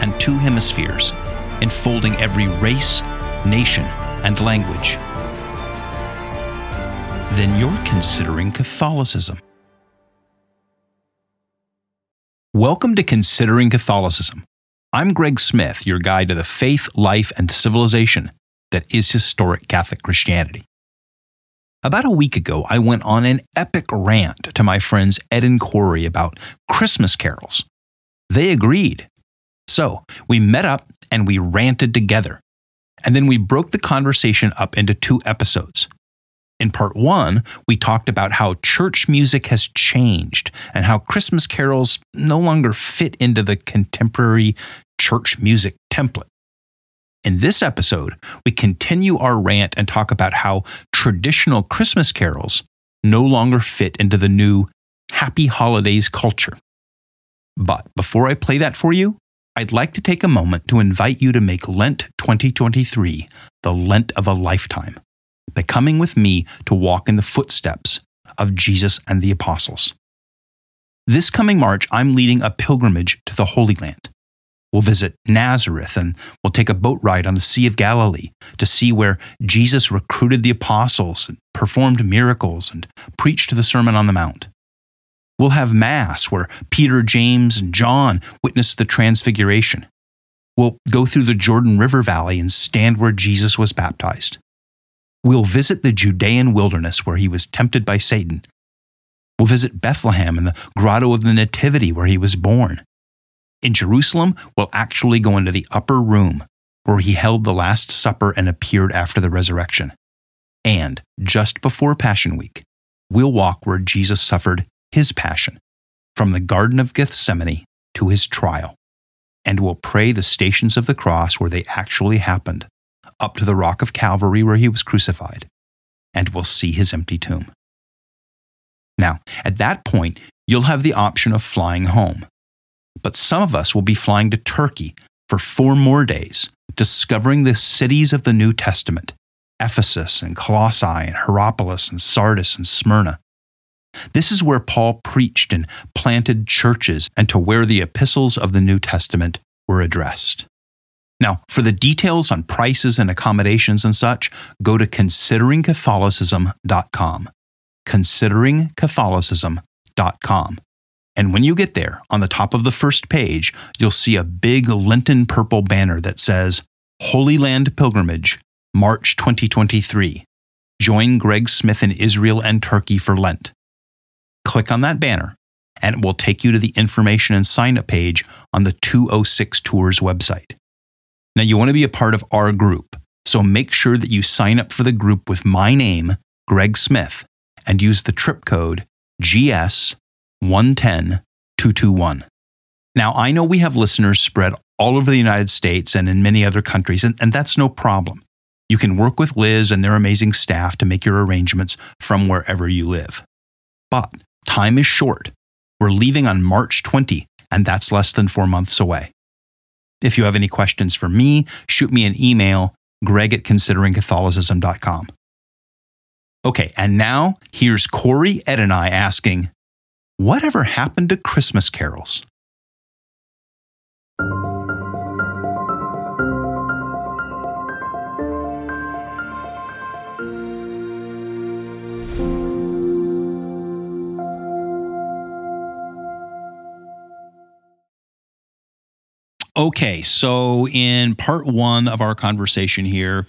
and two hemispheres, enfolding every race, nation, and language, then you're considering Catholicism. Welcome to Considering Catholicism. I'm Greg Smith, your guide to the faith, life, and civilization that is historic Catholic Christianity. About a week ago, I went on an epic rant to my friends Ed and Cory about Christmas carols. They agreed. So we met up and we ranted together. And then we broke the conversation up into two episodes. In part one, we talked about how church music has changed and how Christmas carols no longer fit into the contemporary church music template. In this episode, we continue our rant and talk about how traditional Christmas carols no longer fit into the new Happy Holidays culture. But before I play that for you, I'd like to take a moment to invite you to make Lent 2023 the Lent of a lifetime by coming with me to walk in the footsteps of Jesus and the apostles. This coming March, I'm leading a pilgrimage to the Holy Land. We'll visit Nazareth and we'll take a boat ride on the Sea of Galilee to see where Jesus recruited the apostles and performed miracles and preached the Sermon on the Mount. We'll have Mass where Peter, James, and John witnessed the Transfiguration. We'll go through the Jordan River Valley and stand where Jesus was baptized. We'll visit the Judean wilderness where he was tempted by Satan. We'll visit Bethlehem and the Grotto of the Nativity where he was born in Jerusalem we'll actually go into the upper room where he held the Last Supper and appeared after the resurrection. And just before Passion Week, we'll walk where Jesus suffered his passion, from the Garden of Gethsemane to his trial. And we'll pray the stations of the cross where they actually happened, up to the rock of Calvary where he was crucified, and we'll see his empty tomb. Now, at that point, you'll have the option of flying home but some of us will be flying to Turkey for four more days, discovering the cities of the New Testament Ephesus and Colossae and Hierapolis and Sardis and Smyrna. This is where Paul preached and planted churches and to where the epistles of the New Testament were addressed. Now, for the details on prices and accommodations and such, go to consideringcatholicism.com. Consideringcatholicism.com. And when you get there, on the top of the first page, you'll see a big Lenten purple banner that says Holy Land Pilgrimage, March 2023. Join Greg Smith in Israel and Turkey for Lent. Click on that banner, and it will take you to the information and sign up page on the 206 Tours website. Now, you want to be a part of our group, so make sure that you sign up for the group with my name, Greg Smith, and use the trip code GS110221. Now, I know we have listeners spread all over the United States and in many other countries, and, and that's no problem. You can work with Liz and their amazing staff to make your arrangements from wherever you live. But time is short. We're leaving on March 20, and that's less than four months away. If you have any questions for me, shoot me an email, greg at consideringcatholicism.com. Okay, and now here's Cory, Ed, and I asking, Whatever happened to Christmas carols? Okay, so in part one of our conversation here,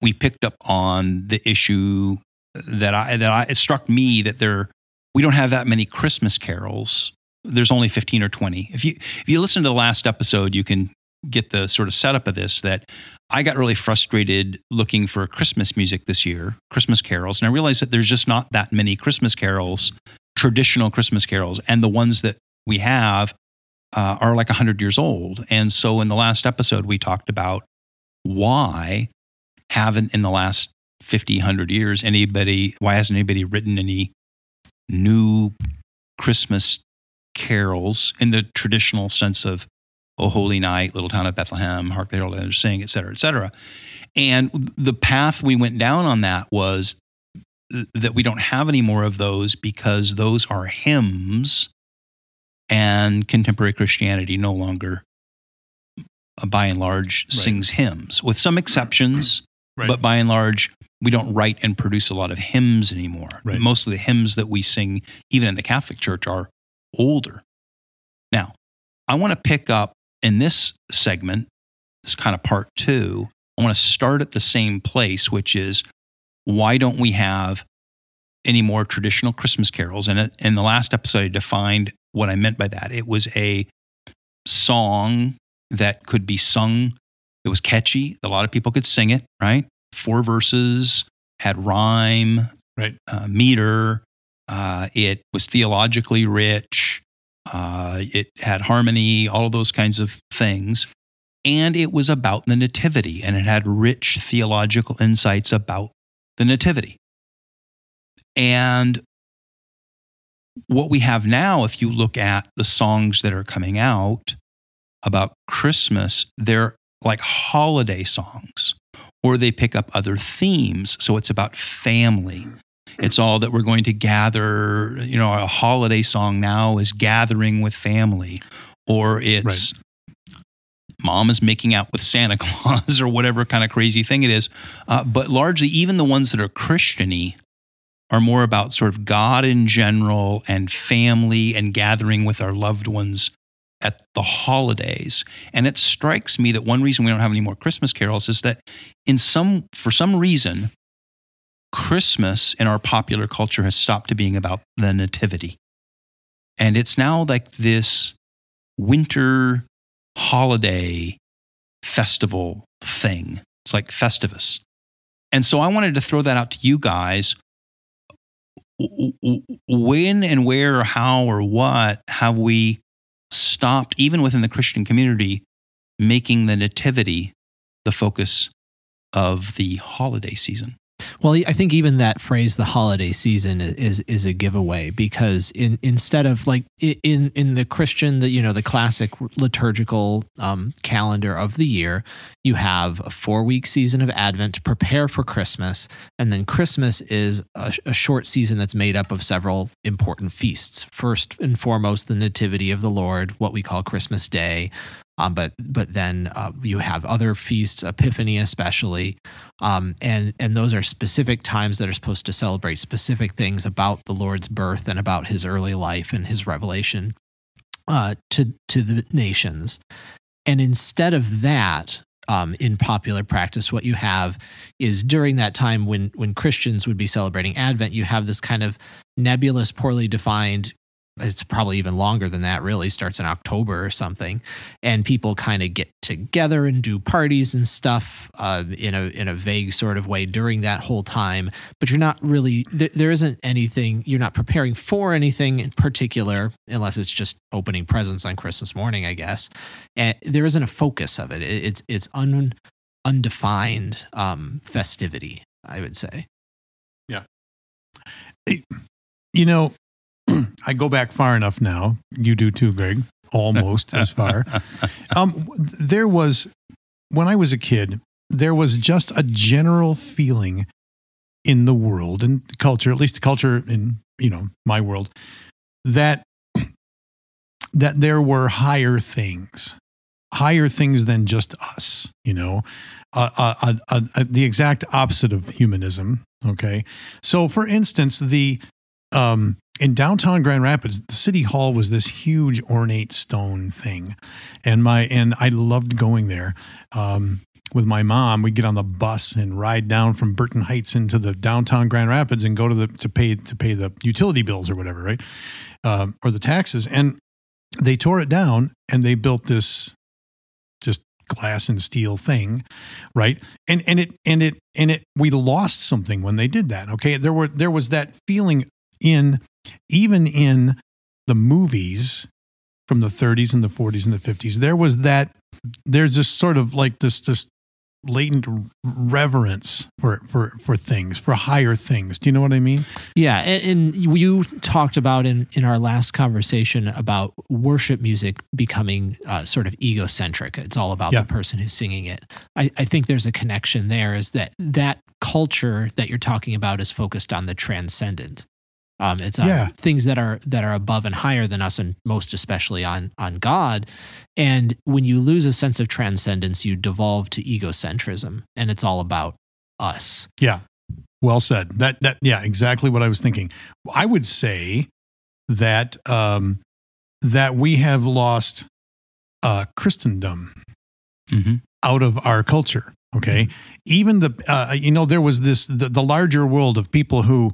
we picked up on the issue that I that I, it struck me that there we don't have that many Christmas carols. There's only 15 or 20. If you if you listen to the last episode, you can get the sort of setup of this that I got really frustrated looking for Christmas music this year, Christmas carols, and I realized that there's just not that many Christmas carols, traditional Christmas carols, and the ones that we have uh, are like 100 years old. And so in the last episode, we talked about why haven't in the last 50, 100 years anybody, why hasn't anybody written any new Christmas carols in the traditional sense of O Holy Night, Little Town of Bethlehem, Hark the Herald Angels Sing, et cetera, et cetera. And the path we went down on that was that we don't have any more of those because those are hymns and contemporary Christianity no longer, uh, by and large, right. sings hymns, with some exceptions. Right. But by and large, we don't write and produce a lot of hymns anymore. Right. Most of the hymns that we sing, even in the Catholic Church, are older. Now, I want to pick up in this segment, this kind of part two. I want to start at the same place, which is why don't we have any more traditional Christmas carols? And in the last episode, I defined what I meant by that. It was a song that could be sung. It was catchy. A lot of people could sing it, right? Four verses, had rhyme, right? Uh, meter. Uh, it was theologically rich. Uh, it had harmony, all of those kinds of things. And it was about the Nativity, and it had rich theological insights about the Nativity. And what we have now, if you look at the songs that are coming out about Christmas, they're like holiday songs, or they pick up other themes. So it's about family. It's all that we're going to gather. You know, a holiday song now is gathering with family, or it's right. mom is making out with Santa Claus, or whatever kind of crazy thing it is. Uh, but largely, even the ones that are Christiany are more about sort of God in general and family and gathering with our loved ones at the holidays. And it strikes me that one reason we don't have any more Christmas carols is that in some for some reason Christmas in our popular culture has stopped to being about the nativity. And it's now like this winter holiday festival thing. It's like Festivus. And so I wanted to throw that out to you guys when and where or how or what have we stopped, even within the Christian community, making the nativity the focus of the holiday season? Well, I think even that phrase, the holiday season, is is a giveaway because in instead of like in in the Christian, the you know the classic liturgical um, calendar of the year, you have a four week season of Advent to prepare for Christmas, and then Christmas is a, a short season that's made up of several important feasts. First and foremost, the Nativity of the Lord, what we call Christmas Day, um, but but then uh, you have other feasts, Epiphany especially, um, and and those are specific times that are supposed to celebrate specific things about the Lord's birth and about His early life and His revelation uh, to to the nations. And instead of that, um, in popular practice, what you have is during that time when when Christians would be celebrating Advent, you have this kind of nebulous, poorly defined it's probably even longer than that really starts in october or something and people kind of get together and do parties and stuff uh, in a in a vague sort of way during that whole time but you're not really there, there isn't anything you're not preparing for anything in particular unless it's just opening presents on christmas morning i guess and there isn't a focus of it, it's it's un, undefined um, festivity i would say. Yeah. You know I go back far enough now. You do too, Greg. Almost as far. Um, there was, when I was a kid, there was just a general feeling in the world and culture, at least the culture in you know my world, that that there were higher things, higher things than just us. You know, uh, uh, uh, the exact opposite of humanism. Okay, so for instance, the um, in downtown Grand Rapids, the city hall was this huge ornate stone thing, and my and I loved going there. Um, with my mom, we'd get on the bus and ride down from Burton Heights into the downtown Grand Rapids and go to the to pay to pay the utility bills or whatever, right, um, or the taxes. And they tore it down and they built this just glass and steel thing, right? And and it and it and it we lost something when they did that. Okay, there were there was that feeling in even in the movies from the 30s and the 40s and the 50s. There was that. There's this sort of like this this latent reverence for for for things for higher things do you know what i mean yeah and, and you talked about in in our last conversation about worship music becoming uh, sort of egocentric it's all about Yeah. the person who's singing it I, I think there's a connection there is that that culture that you're talking about is focused on the transcendent um, it's on Yeah. things that are that are above and higher than us and most especially on on god. And when you lose a sense of transcendence you devolve to egocentrism and it's all about us. Yeah. Well said. That that yeah exactly what i was thinking. I would say that um that we have lost uh christendom Mm-hmm. out of our culture okay? Even the uh, you know there was this the, the larger world of people who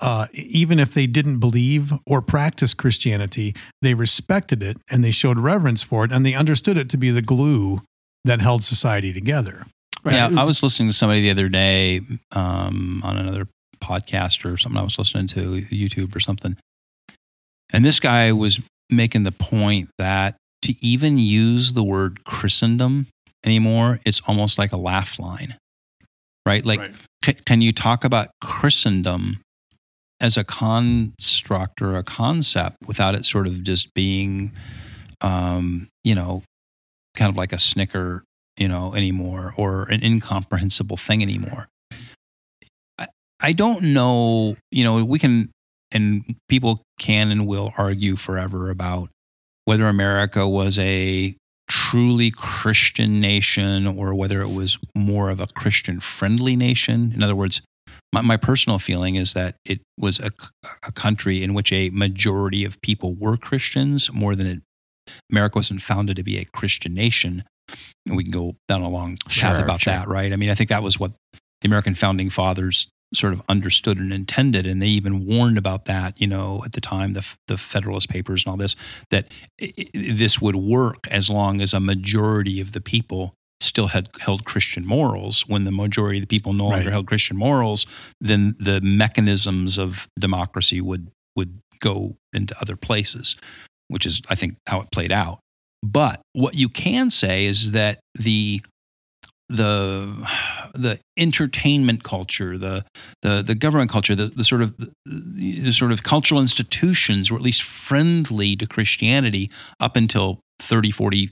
uh, even if they didn't believe or practice christianity they respected it and they showed reverence for it and they understood it to be the glue that held society together Yeah, I was listening to somebody the other day um, on another podcast or something I was listening to, YouTube or something. And this guy was making the point that to even use the word Christendom anymore, it's almost like a laugh line, right? Like, Right. ca- can you talk about Christendom as a construct or a concept without it sort of just being, um, you know, kind of like a snicker, you know, anymore or an incomprehensible thing anymore? I, I don't know, you know, we can, and people can and will argue forever about whether America was a truly Christian nation or whether it was more of a Christian friendly nation. In other words, my, my personal feeling is that it was a, a country in which a majority of people were Christians more than it, America wasn't founded to be a Christian nation. And we can go down a long path Sure, about sure. that, right? I mean, I think that was what the American founding fathers sort of understood and intended. And they even warned about that, you know, at the time, the, the Federalist Papers and all this, that i- i- this would work as long as a majority of the people still had held Christian morals. When the majority of the people no longer Right. held Christian morals, then the mechanisms of democracy would would go into other places, which is I think how it played out. But what you can say is that the the the entertainment culture, the the the government culture, the, the sort of the, the sort of cultural institutions were at least friendly to Christianity up until 30, 40,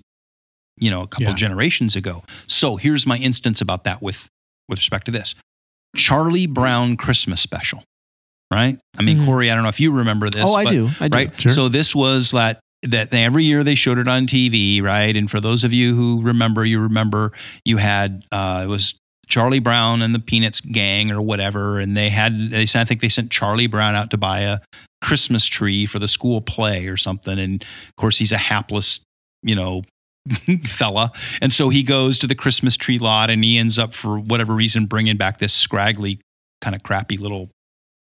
you know, a couple Yeah. generations ago. So here's my instance about that with with respect to this. Charlie Brown Christmas special. Right? I mean, Mhm. Cory, I don't know if you remember this. oh i but- do i do right? Sure. So this was that that every year they showed it on TV, right? And for those of you who remember, you remember you had uh, it was Charlie Brown and the Peanuts gang or whatever, and they had they sent, I think they sent Charlie Brown out to buy a Christmas tree for the school play or something, and of course he's a hapless, you know. fella. And so he goes to the christmas tree lot and he ends up for whatever reason bringing back this scraggly kind of crappy little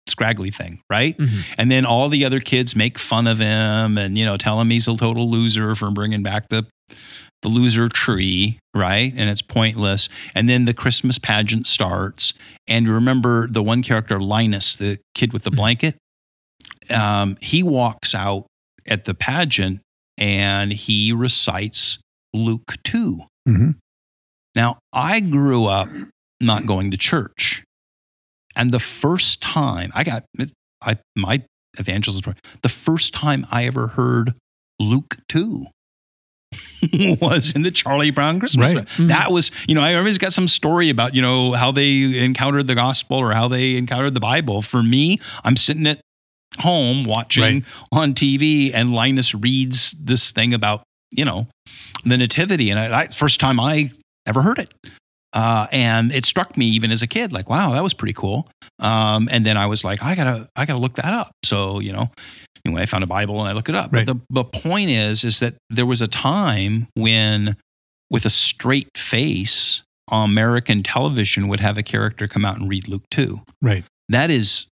scraggly thing right? Mhm. and then all the other kids make fun of him and you know tell him he's a total loser for bringing back the the loser tree right? And it's pointless. And then the christmas pageant starts. And remember the one character linus the kid with the Mhm. blanket? Um, he walks out at the pageant and he recites luke 2 Mhm. now i grew up not going to church and the first time i got I, my evangelism, the first time I ever heard Luke 2 was in the Charlie Brown Christmas. Right. special. That was, you know, I always got some story about, you know, how they encountered the gospel or how they encountered the Bible. For me, I'm sitting at home watching Right. on TV and Linus reads this thing about, you know, the nativity. And I, I first time I ever heard it. Uh, and it struck me even as a kid, like, wow, that was pretty cool. Um, and then I was like, I gotta, I gotta look that up. So, you know, anyway, I found a Bible and I look it up. Right. But the, the point is, is that there was a time when, with a straight face, American television would have a character come out and read Luke 2. right That is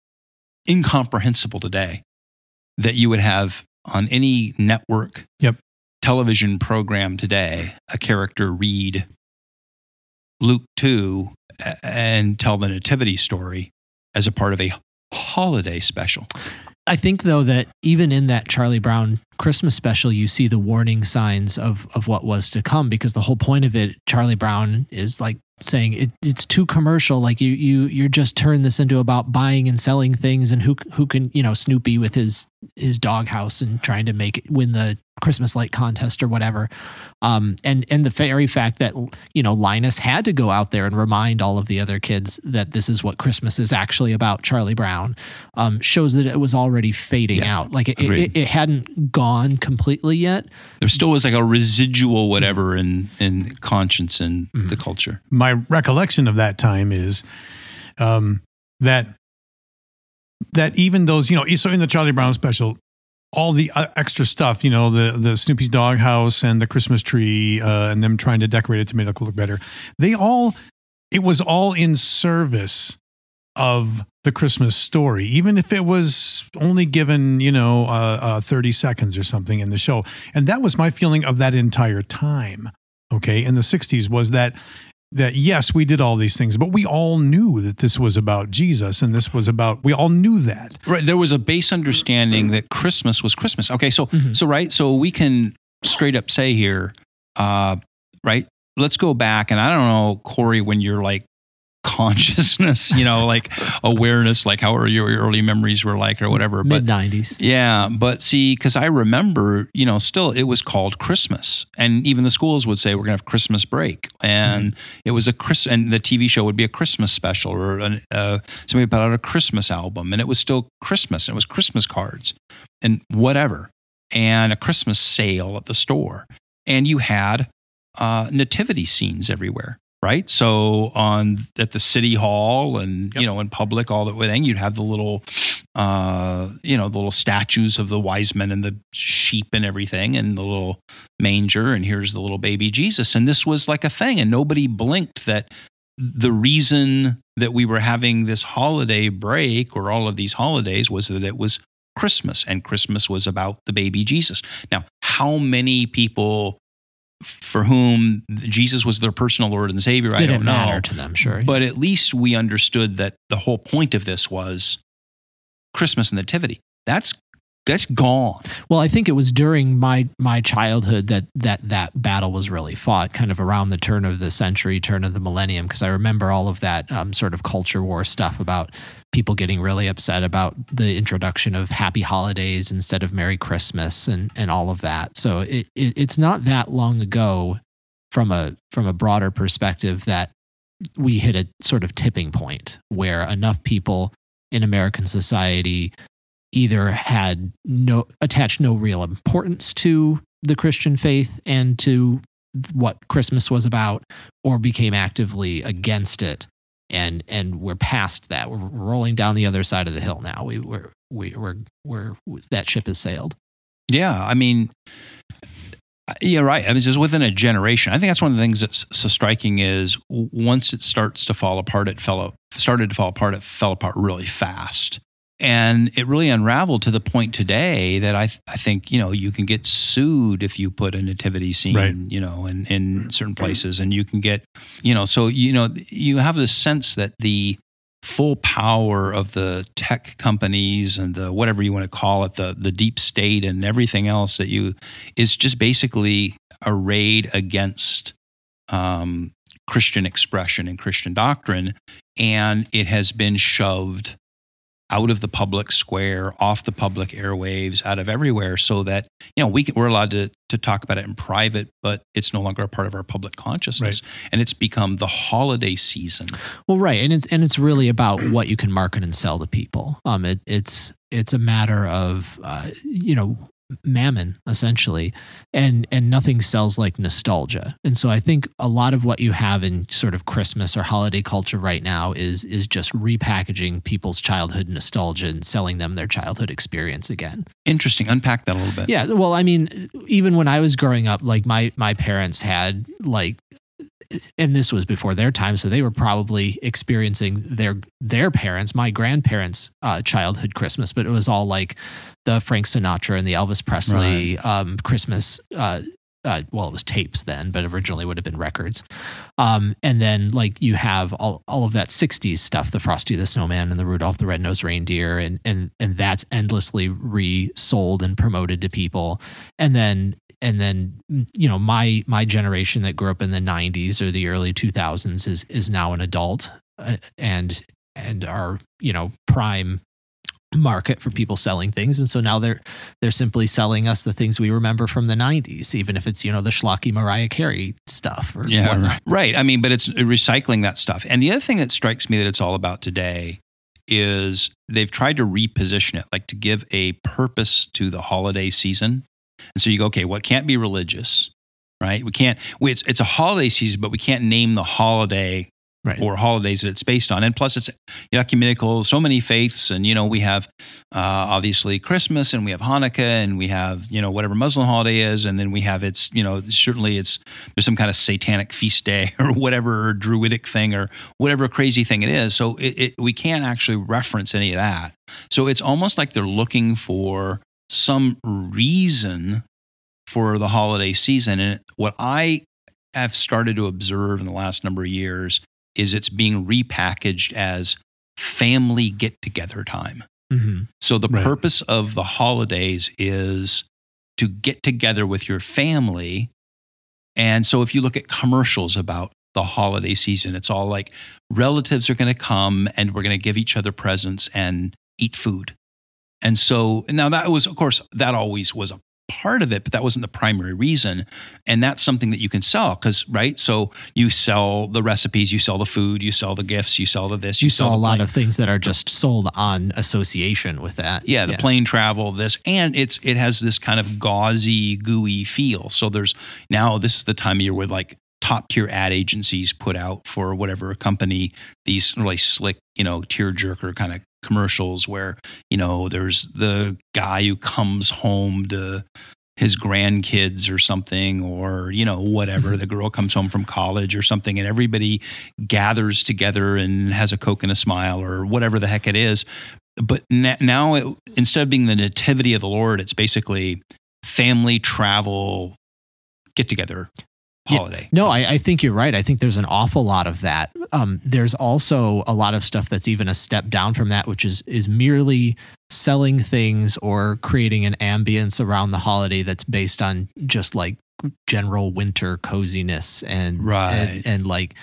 incomprehensible today that you would have on any network Yep. Television program today a character read Luke 2 and tell the nativity story as a part of a holiday special. I think though that even in that Charlie Brown Christmas special, you see the warning signs of of what was to come because the whole point of it, Charlie Brown is like saying it, it's too commercial. Like you you you're just turning this into about buying and selling things and who who can you know Snoopy with his his doghouse and trying to make it win the Christmas light contest or whatever. Um, and and the very fact that you know Linus had to go out there and remind all of the other kids that this is what Christmas is actually about. Charlie Brown um, shows that it was already fading Yeah, out. Like it, it, it hadn't gone completely yet. There still was like a residual whatever in in conscience in Mhm. the culture. my recollection of that time is um, that that even those you know so in the Charlie Brown special all the uh, extra stuff you know the the Snoopy's doghouse and the Christmas tree uh, and them trying to decorate it to make it look better they all it was all in service of the Christmas story even if it was only given you know uh, uh, 30 seconds or something in the show and that was my feeling of that entire time okay in the 60s was that that yes we did all these things but we all knew that this was about jesus and this was about we all knew that Right. There was a base understanding that Christmas was Christmas. Okay. So, Mhm. so, right. So we can straight up say here, uh, right. Let's go back. And I don't know, Corey, when you're like consciousness, you know, like awareness, like how your early memories were like or whatever. But Mid nineties. yeah, but see, because I remember, you know, still it was called Christmas, and even the schools would say we're gonna have Christmas break, and it was a Chris, and the TV show would be a Christmas special, or an, uh, somebody put out a Christmas album, and it was still Christmas, and it was Christmas cards, and whatever, and a Christmas sale at the store, and you had uh, nativity scenes everywhere. Right, so on at the city hall and you know in public, all that way, then you'd have the little uh, you know, the little statues of the wise men and the sheep and everything, and the little manger, and here's the little baby Jesus. And this was like a thing, and nobody blinked that the reason that we were having this holiday break or all of these holidays was that it was Christmas, and Christmas was about the baby Jesus. Now, how many people for whom Jesus was their personal Lord and Savior, I Didn't don't know. matter to them, sure. But at least we understood that the whole point of this was Christmas and nativity. That's that's gone. Well, I think it was during my my childhood that that that battle was really fought, kind of around the turn of the century, turn of the millennium, because I remember all of that um, sort of culture war stuff about people getting really upset about the introduction of Happy Holidays instead of Merry Christmas and and all of that. So it, it it's not that long ago, from a from a broader perspective, that we hit a sort of tipping point where enough people in American society either had no attached no real importance to the Christian faith and to what Christmas was about, or became actively against it. And and we're past that. We're rolling down the other side of the hill now. We we're we, we're we're that ship has sailed. Yeah, I mean, yeah, right. I mean, just within a generation. I think that's one of the things that's so striking is once it starts to fall apart, it fell started to fall apart. It fell apart really fast, and it really unraveled to the point today that I I think you know you can get sued if you put a nativity scene, Right. you know, in in certain places, and you can get you know, so you know you have this sense that the full power of the tech companies and the whatever you want to call it the the deep state and everything else that you is just basically arrayed against um, Christian expression and Christian doctrine, and it has been shoved out of the public square, off the public airwaves, out of everywhere, so that you know we can, we're allowed to to talk about it in private, but it's no longer a part of our public consciousness, and it's become the holiday season. Well, right, and it's and it's really about what you can market and sell to people. Um, it, it's it's a matter of uh, you know mammon essentially, and and nothing sells like nostalgia. And so I think a lot of what you have in sort of Christmas or holiday culture right now is is just repackaging people's childhood nostalgia and selling them their childhood experience again. Interesting. Unpack that a little bit. Yeah, well, I mean, even when I was growing up, like my my parents had like and this was before their time, so they were probably experiencing their their parents, my grandparents' uh, childhood Christmas, but it was all like the Frank Sinatra and the Elvis Presley um, Christmas. Uh, uh, well, it was tapes then, but originally would have been records. Um, and then like you have all, all of that 60s stuff, the Frosty the Snowman and the Rudolph the Red-Nosed Reindeer, and and and that's endlessly resold and promoted to people. And then and then you know my my generation that grew up in the 90s or the early 2000s is is now an adult uh, and and are you know prime market for people selling things and so now they're they're simply selling us the things we remember from the 90s even if it's you know the schlocky mariah carey stuff or Yeah, whatnot. right. right. I mean, but it's recycling that stuff. And the other thing that strikes me that it's all about today is they've tried to reposition it, like to give a purpose to the holiday season. And so you go, okay, well, can't be religious, right? We can't. we- It's it's a holiday season, but we can't name the holiday Right. or holidays that it's based on. And plus, it's you know, ecumenical, so many faiths. And, you know, we have uh, obviously Christmas and we have Hanukkah and we have, you know, whatever Muslim holiday is. And then we have it's, you know, certainly it's, there's some kind of satanic feast day or whatever, or druidic thing or whatever crazy thing it is. So it, it, we can't actually reference any of that. So it's almost like they're looking for some reason for the holiday season. And what I have started to observe in the last number of years is it's being repackaged as family get together time. Mhm. So the Right. purpose of the holidays is to get together with your family. And so if you look at commercials about the holiday season, it's all like relatives are going to come and we're going to give each other presents and eat food. And so now that was, of course, that always was a part of it, but that wasn't the primary reason. And that's something that you can sell because, right? So you sell the recipes, you sell the food, you sell the gifts, you sell the this, you sell saw a lot of things that are just sold on association with that yeah, the plane travel, this, and it's it has this kind of gauzy, gooey feel. So there's now this is the time of year where like top tier ad agencies put out for whatever company these really slick, you know, tear jerker kind of commercials where you know there's the guy who comes home to his grandkids or something or you know whatever mm-hmm. the girl comes home from college or something and everybody gathers together and has a coke and a smile or whatever the heck it is. But na- now it, instead of being the nativity of the lord it's basically family travel get together Yeah. holiday No, I, I think you're right. I think there's an awful lot of that. Um, there's also a lot of stuff that's even a step down from that, which is is merely selling things or creating an ambience around the holiday that's based on just like general winter coziness and Right. and, and like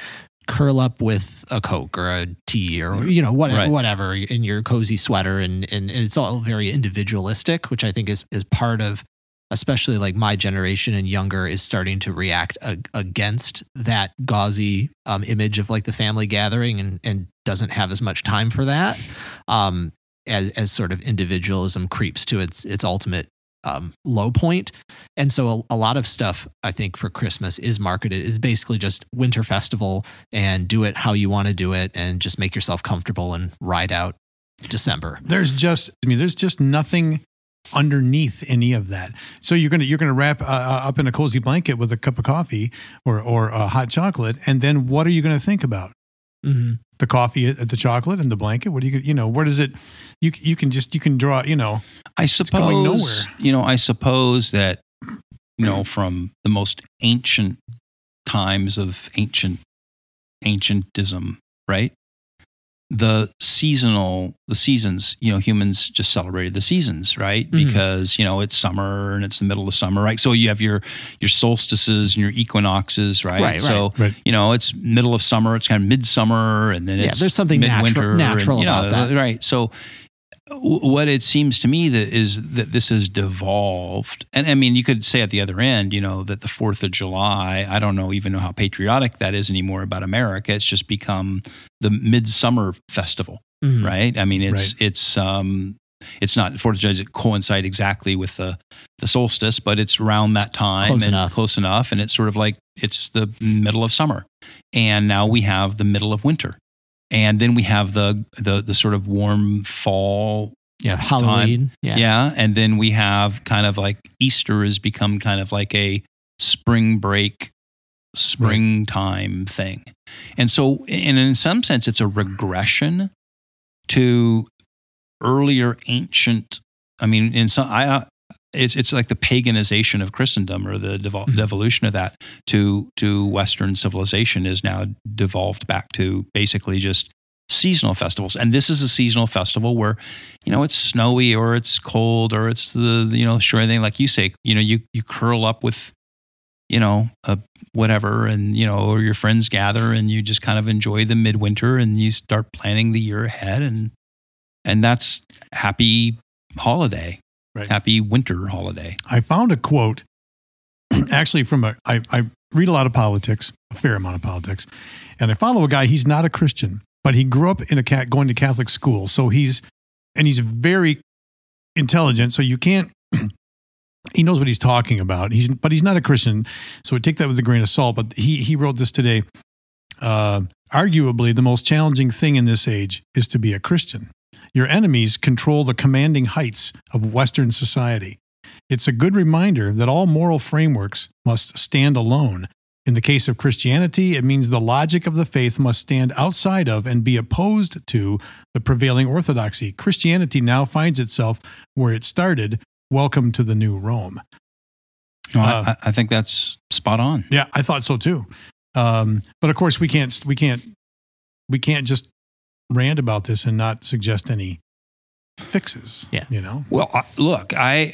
curl up with a coke or a tea or you know whatever Right. whatever in your cozy sweater and and it's all very individualistic which i think is is part of especially like my generation and younger is starting to react ag- against that gauzy um, image of like the family gathering and and doesn't have as much time for that um as as sort of individualism creeps to its its ultimate um, low point. And so a, a lot of stuff I think for Christmas is marketed is basically just winter festival and do it how you want to do it and just make yourself comfortable and ride out December. There's just, I mean, there's just nothing underneath any of that. So you're gonna you're gonna wrap uh, uh, up in a cozy blanket with a cup of coffee or or a hot chocolate, and then what are you gonna think about? Mm-hmm. The coffee, uh, the chocolate, and the blanket. What do you you know? Where does it? You you can just you can draw. You know, I suppose going nowhere. you know I suppose that you know from the most ancient times of ancient ancientism, right? The seasonal, the seasons, you know, humans just celebrated the seasons, right? Mhm. Because, you know, it's summer and it's the middle of summer, right? So you have your your solstices and your equinoxes, right? Right, so, Right. you know, it's middle of summer, it's kind of midsummer and then Yeah, it's there's something natural- midwinter and, you know, about that. Right. So w- what it seems to me that is that this has devolved and i mean you could say at the other end you know that the fourth of july i don't know even know how patriotic that is anymore about america. It's just become the midsummer festival Mhm. right? I mean it's it's um it's not fourth of july doesn't coincide exactly with the the solstice but it's around that time Close and enough. close enough and it's sort of like it's the middle of summer. And now we have the middle of winter and then we have the the the sort of warm fall Yeah, Halloween. Yeah. yeah. And then we have kind of like Easter has become kind of like a spring break, springtime thing. And so, and in some sense, it's a regression to earlier ancient. I mean, in some, I, it's it's like the paganization of Christendom or the devol- Mhm. devolution of that to to Western civilization is now devolved back to basically just seasonal festivals. And this is a seasonal festival where, you know, it's snowy or it's cold or it's the you know sure thing like you say, you know, you you curl up with, you know, a whatever and you know or your friends gather and you just kind of enjoy the midwinter and you start planning the year ahead and and that's happy holiday Right. happy winter holiday I found a quote actually from a I, I read a lot of politics, a fair amount of politics, and I follow a guy. He's not a Christian, but he grew up in a cat going to Catholic school, so he's and he's very intelligent. So you can't. he knows what he's talking about. He's but he's not a Christian, so we take that with a grain of salt. But he he wrote this today. Uh, arguably, the most challenging thing in this age is to be a Christian. Your enemies control the commanding heights of Western society. It's a good reminder that all moral frameworks must stand alone. In the case of Christianity, it means the logic of the faith must stand outside of and be opposed to the prevailing orthodoxy. Christianity now finds itself where it started. Welcome to the new Rome. Uh, I, I think that's spot on Yeah, I thought so too. Um, but of course, we can't we can't we can't just rant about this and not suggest any fixes. Yeah. you know. well I- look i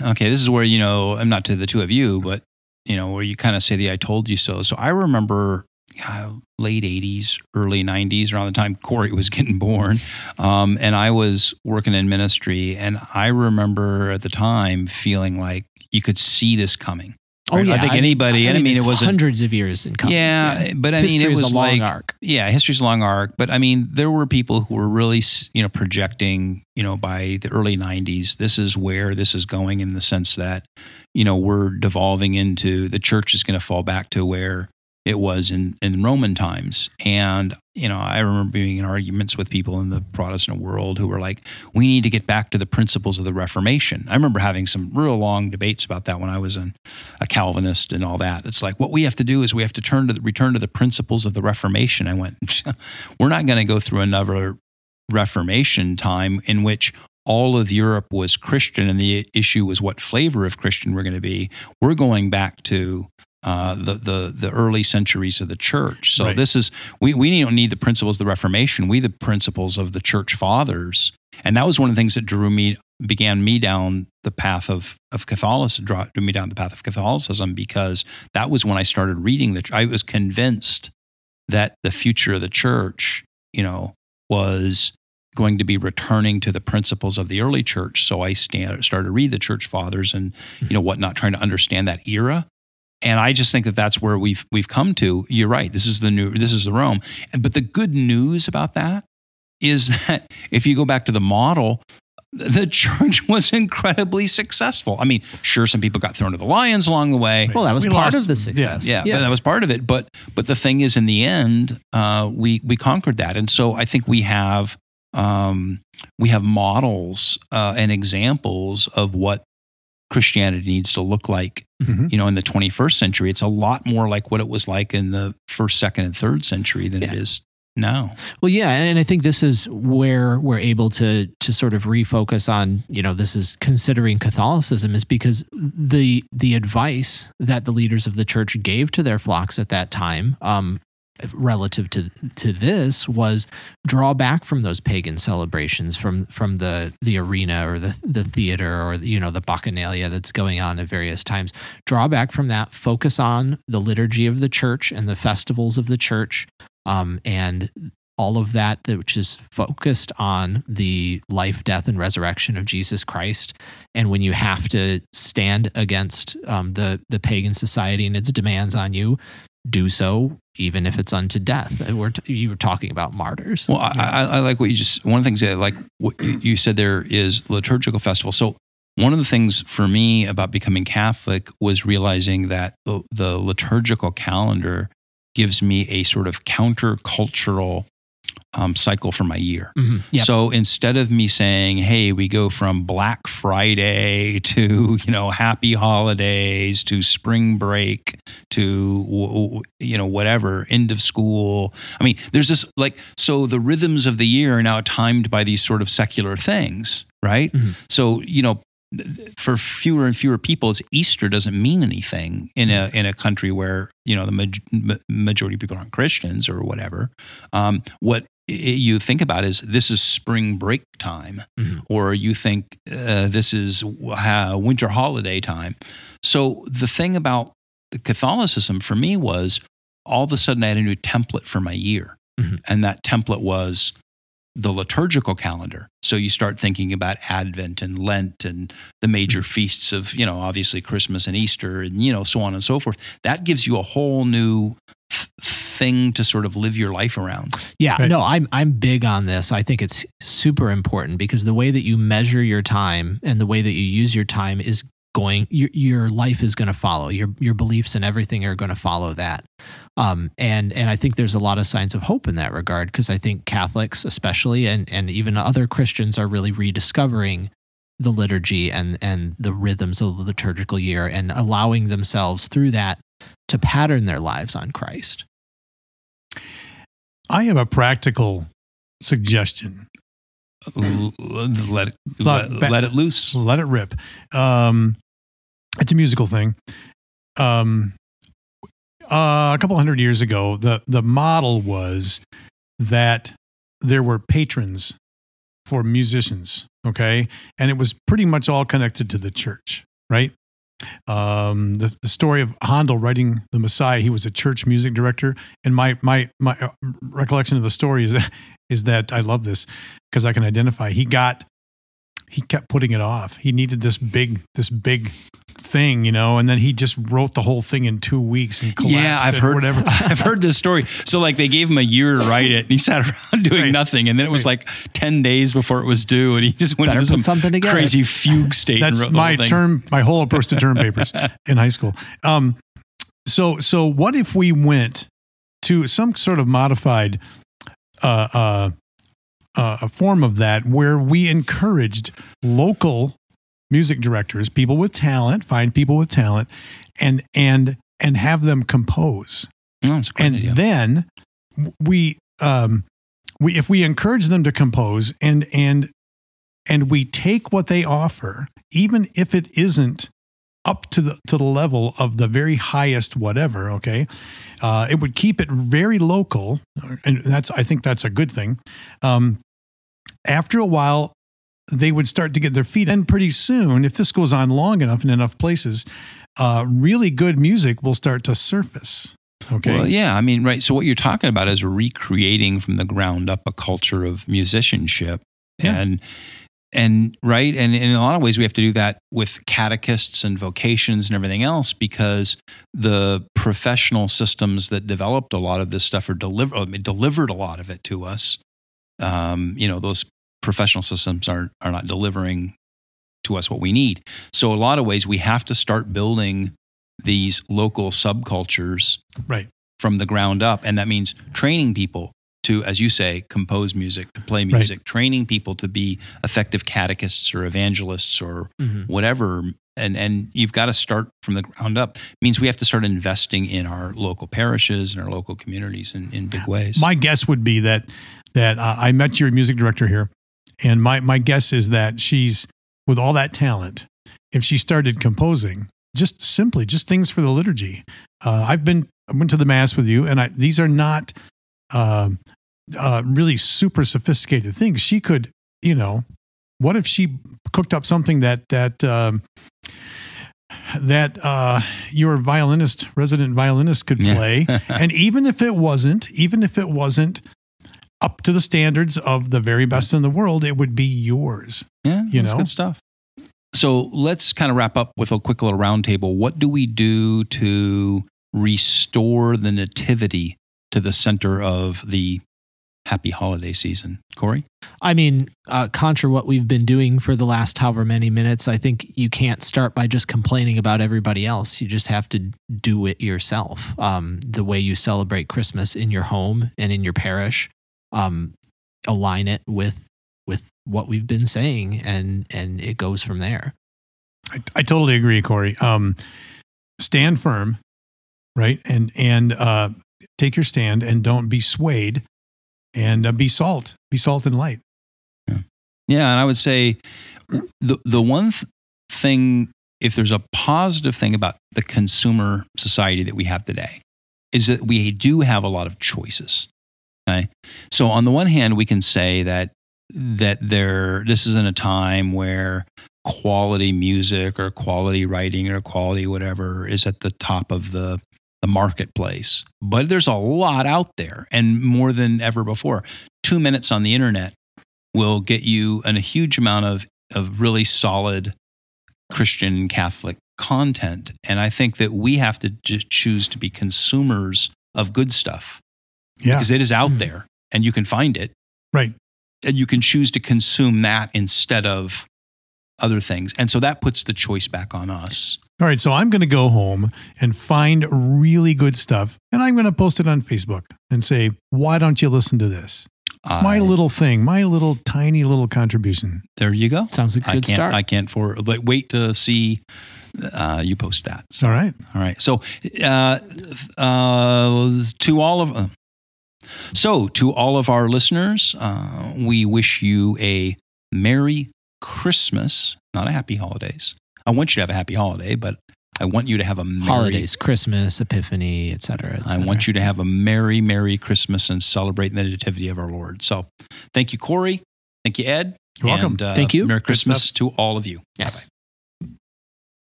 okay this is where you know i'm not to the two of you but you know where you kind of say the i told you so so i remember uh, late 80s early 90s around the time cory was getting born um, and i was working in ministry and i remember at the time feeling like you could see this coming Oh Right? I think anybody- and I mean, it's it wasn't- hundreds of years in coming. yeah, but i History mean it was a long like arc. yeah, history's a long arc, but I mean, there were people who were really, you know, projecting, you know, by the early 90s, this is where this is going in the sense that, you know, we're devolving into the church is going to fall back to where it was in, in Roman times. And, you know, I remember being in arguments with people in the Protestant world who were like, we need to get back to the principles of the Reformation. I remember having some real long debates about that when I was an, a Calvinist and all that. It's like, what we have to do is we have to turn to the, return to the principles of the Reformation. I went, we're not going to go through another Reformation time in which all of Europe was Christian and the issue was what flavor of Christian we're going to be. We're going back to uh, the, the the early centuries of the church. So Right. this is we we don't need the principles of the Reformation. We the principles of the church fathers, and that was one of the things that drew me began me down the path of of Catholicism. Drew drew me down the path of Catholicism because that was when I started reading the. I was convinced that the future of the church, you know, was going to be returning to the principles of the early church. So I sta- started to read the church fathers and you know whatnot, trying to understand that era. And I just think that that's where we've we've come to. You're right. This is the new. This is the Rome. But the good news about that is that if you go back to the model, the church was incredibly successful. I mean, sure, some people got thrown to the lions along the way. Well, that was We part lost- of the success. Yeah, but that was part of it. But but the thing is, in the end, uh, we we conquered that, and so I think we have um, we have models uh, and examples of what Christianity needs to look like. Mhm. You know, in the 21st century, it's a lot more like what it was like in the first, second, and third century than it Yeah. is now. Well, yeah, and I think this is where we're able to to sort of refocus on, you know, this is considering Catholicism is because the the advice that the leaders of the church gave to their flocks at that time, um, relative to to this, was draw back from those pagan celebrations, from from the the arena or the the theater or you know the bacchanalia that's going on at various times. Draw back from that, focus on the liturgy of the church and the festivals of the church um, and all of that which is focused on the life death and resurrection of jesus christ and when you have to stand against um, the the pagan society and its demands on you do so even if it's unto death we're t- you were talking about martyrs Well, I, I, like what you just. One of the things that I like what you you said there is liturgical festival. So one of the things for me about becoming Catholic was realizing that the, the liturgical calendar gives me a sort of countercultural um, cycle for my year. Mhm. Yep. So instead of me saying, "Hey, we go from Black Friday to you know Happy Holidays to Spring Break to you know whatever end of school," I mean, there's this like so the rhythms of the year are now timed by these sort of secular things, right? Mhm. So you know for fewer and fewer people, Easter doesn't mean anything in a in a country where you know the ma- majority of people aren't Christians or whatever. Um, what you think about is this is spring break time, mm-hmm. or you think uh, this is uh, winter holiday time. So the thing about the Catholicism for me was all of a sudden I had a new template for my year. Mm-hmm. And that template was the liturgical calendar. So you start thinking about Advent and Lent and the major mm-hmm. feasts of, you know, obviously Christmas and Easter and, you know, so on and so forth. That gives you a whole new thing to sort of live your life around. Yeah, right. no, I'm I'm big on this. I think it's super important because the way that you measure your time and the way that you use your time is going your your life is going to follow your your beliefs and everything are going to follow that um, and and I think there's a lot of signs of hope in that regard because I think Catholics especially and and even other Christians are really rediscovering the liturgy and and the rhythms of the liturgical year and allowing themselves through that to pattern their lives on Christ. I have a practical suggestion let it, let, let, it loose. Let it rip. Um, it's a musical thing. Um, uh, a couple hundred years ago, the the model was that there were patrons for musicians. Okay, and it was pretty much all connected to the church, right? Um, the, the story of Handel writing the Messiah, he was a church music director, and my my my uh, recollection of the story is that is that I love this because I can identify. He got he kept putting it off. He needed this big this big thing, you know, and then he just wrote the whole thing in two weeks and collapsed yeah, I've heard, whatever. I've heard this story. So like they gave him a year to write it and he sat around doing right. nothing. And then it was right. like 10 days before it was due. And he just went Better into some something together. crazy fugue state. That's my term, my whole approach to term papers in high school. Um, so, so what if we went to some sort of modified, uh, uh, uh, a form of that where we encouraged local music directors, people with talent, find people with talent, and and and have them compose. Oh, and idea. then we um we if we encourage them to compose and and and we take what they offer, even if it isn't up to the to the level of the very highest whatever. Okay, uh, it would keep it very local, and that's I think that's a good thing. Um, after a while, they would start to get their feet. And pretty soon, if this goes on long enough in enough places, uh, really good music will start to surface. Okay. Well, yeah. I mean, right. So what you're talking about is recreating from the ground up a culture of musicianship, yeah. and and right, and in a lot of ways we have to do that with catechists and vocations and everything else because the professional systems that developed a lot of this stuff are deliver delivered a lot of it to us. Um, you know, those professional systems are, are not delivering to us what we need. So, a lot of ways, we have to start building these local subcultures right. from the ground up. And that means training people to, as you say, compose music, to play music, right. training people to be effective catechists or evangelists or mm-hmm. whatever. And, and you've got to start from the ground up. It means we have to start investing in our local parishes and our local communities in, in big ways. My guess would be that that uh, I met your music director here and my, my guess is that she's, with all that talent, if she started composing, just simply, just things for the liturgy. Uh, I've been, I went to the Mass with you, and I, these are not uh, uh, really super sophisticated things. She could, you know, what if she cooked up something that, that, um, that uh, your violinist, resident violinist, could play, yeah. and even if it wasn't, even if it wasn't up to the standards of the very best in the world, it would be yours. Yeah, you know, good stuff. So let's kind of wrap up with a quick little roundtable. What do we do to restore the nativity to the center of the happy holiday season. Cory? I mean, uh, contra what we've been doing for the last however many minutes, I think you can't start by just complaining about everybody else. You just have to do it yourself. Um, the way you celebrate Christmas in your home and in your parish um, align it with with what we've been saying, and and it goes from there. I, I totally agree, Cory. Um, stand firm, right, and and uh, take your stand, and don't be swayed, and uh, be salt, be salt and light. Yeah, yeah, and I would say the the one th- thing, if there's a positive thing about the consumer society that we have today, is that we do have a lot of choices. Okay. So on the one hand, we can say that that there this isn't a time where quality music or quality writing or quality whatever is at the top of the the marketplace. But there's a lot out there and more than ever before. 2 minutes on the internet will get you an, a huge amount of of really solid Christian Catholic content and I think that we have to choose to be consumers of good stuff Yeah. because it is out Mm. there and you can find it Right. and you can choose to consume that instead of other things. And so that puts the choice back on us. All right. So I'm going to go home and find really good stuff and I'm going to post it on Facebook and say, why don't you listen to this? My little thing, my little tiny little contribution. there you go. Sounds like a I good can't. start. I can't for but wait to see uh, you post that. So, All right. all right. So uh, uh, to all of uh, so to all of our listeners, uh, we wish you a merry Christmas, not a happy holidays. I want you to have a happy holiday, but I want you to have a merry Holidays, Christmas, Epiphany, et cetera, et I want you to have a merry, merry Christmas and celebrate the nativity of our Lord. So, thank you, Cory. Thank you, Ed. You're welcome. Uh, Thank you. Merry Good Christmas to all of you. Yes.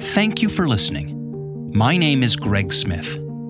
Thank you for listening. My name is Greg Smith.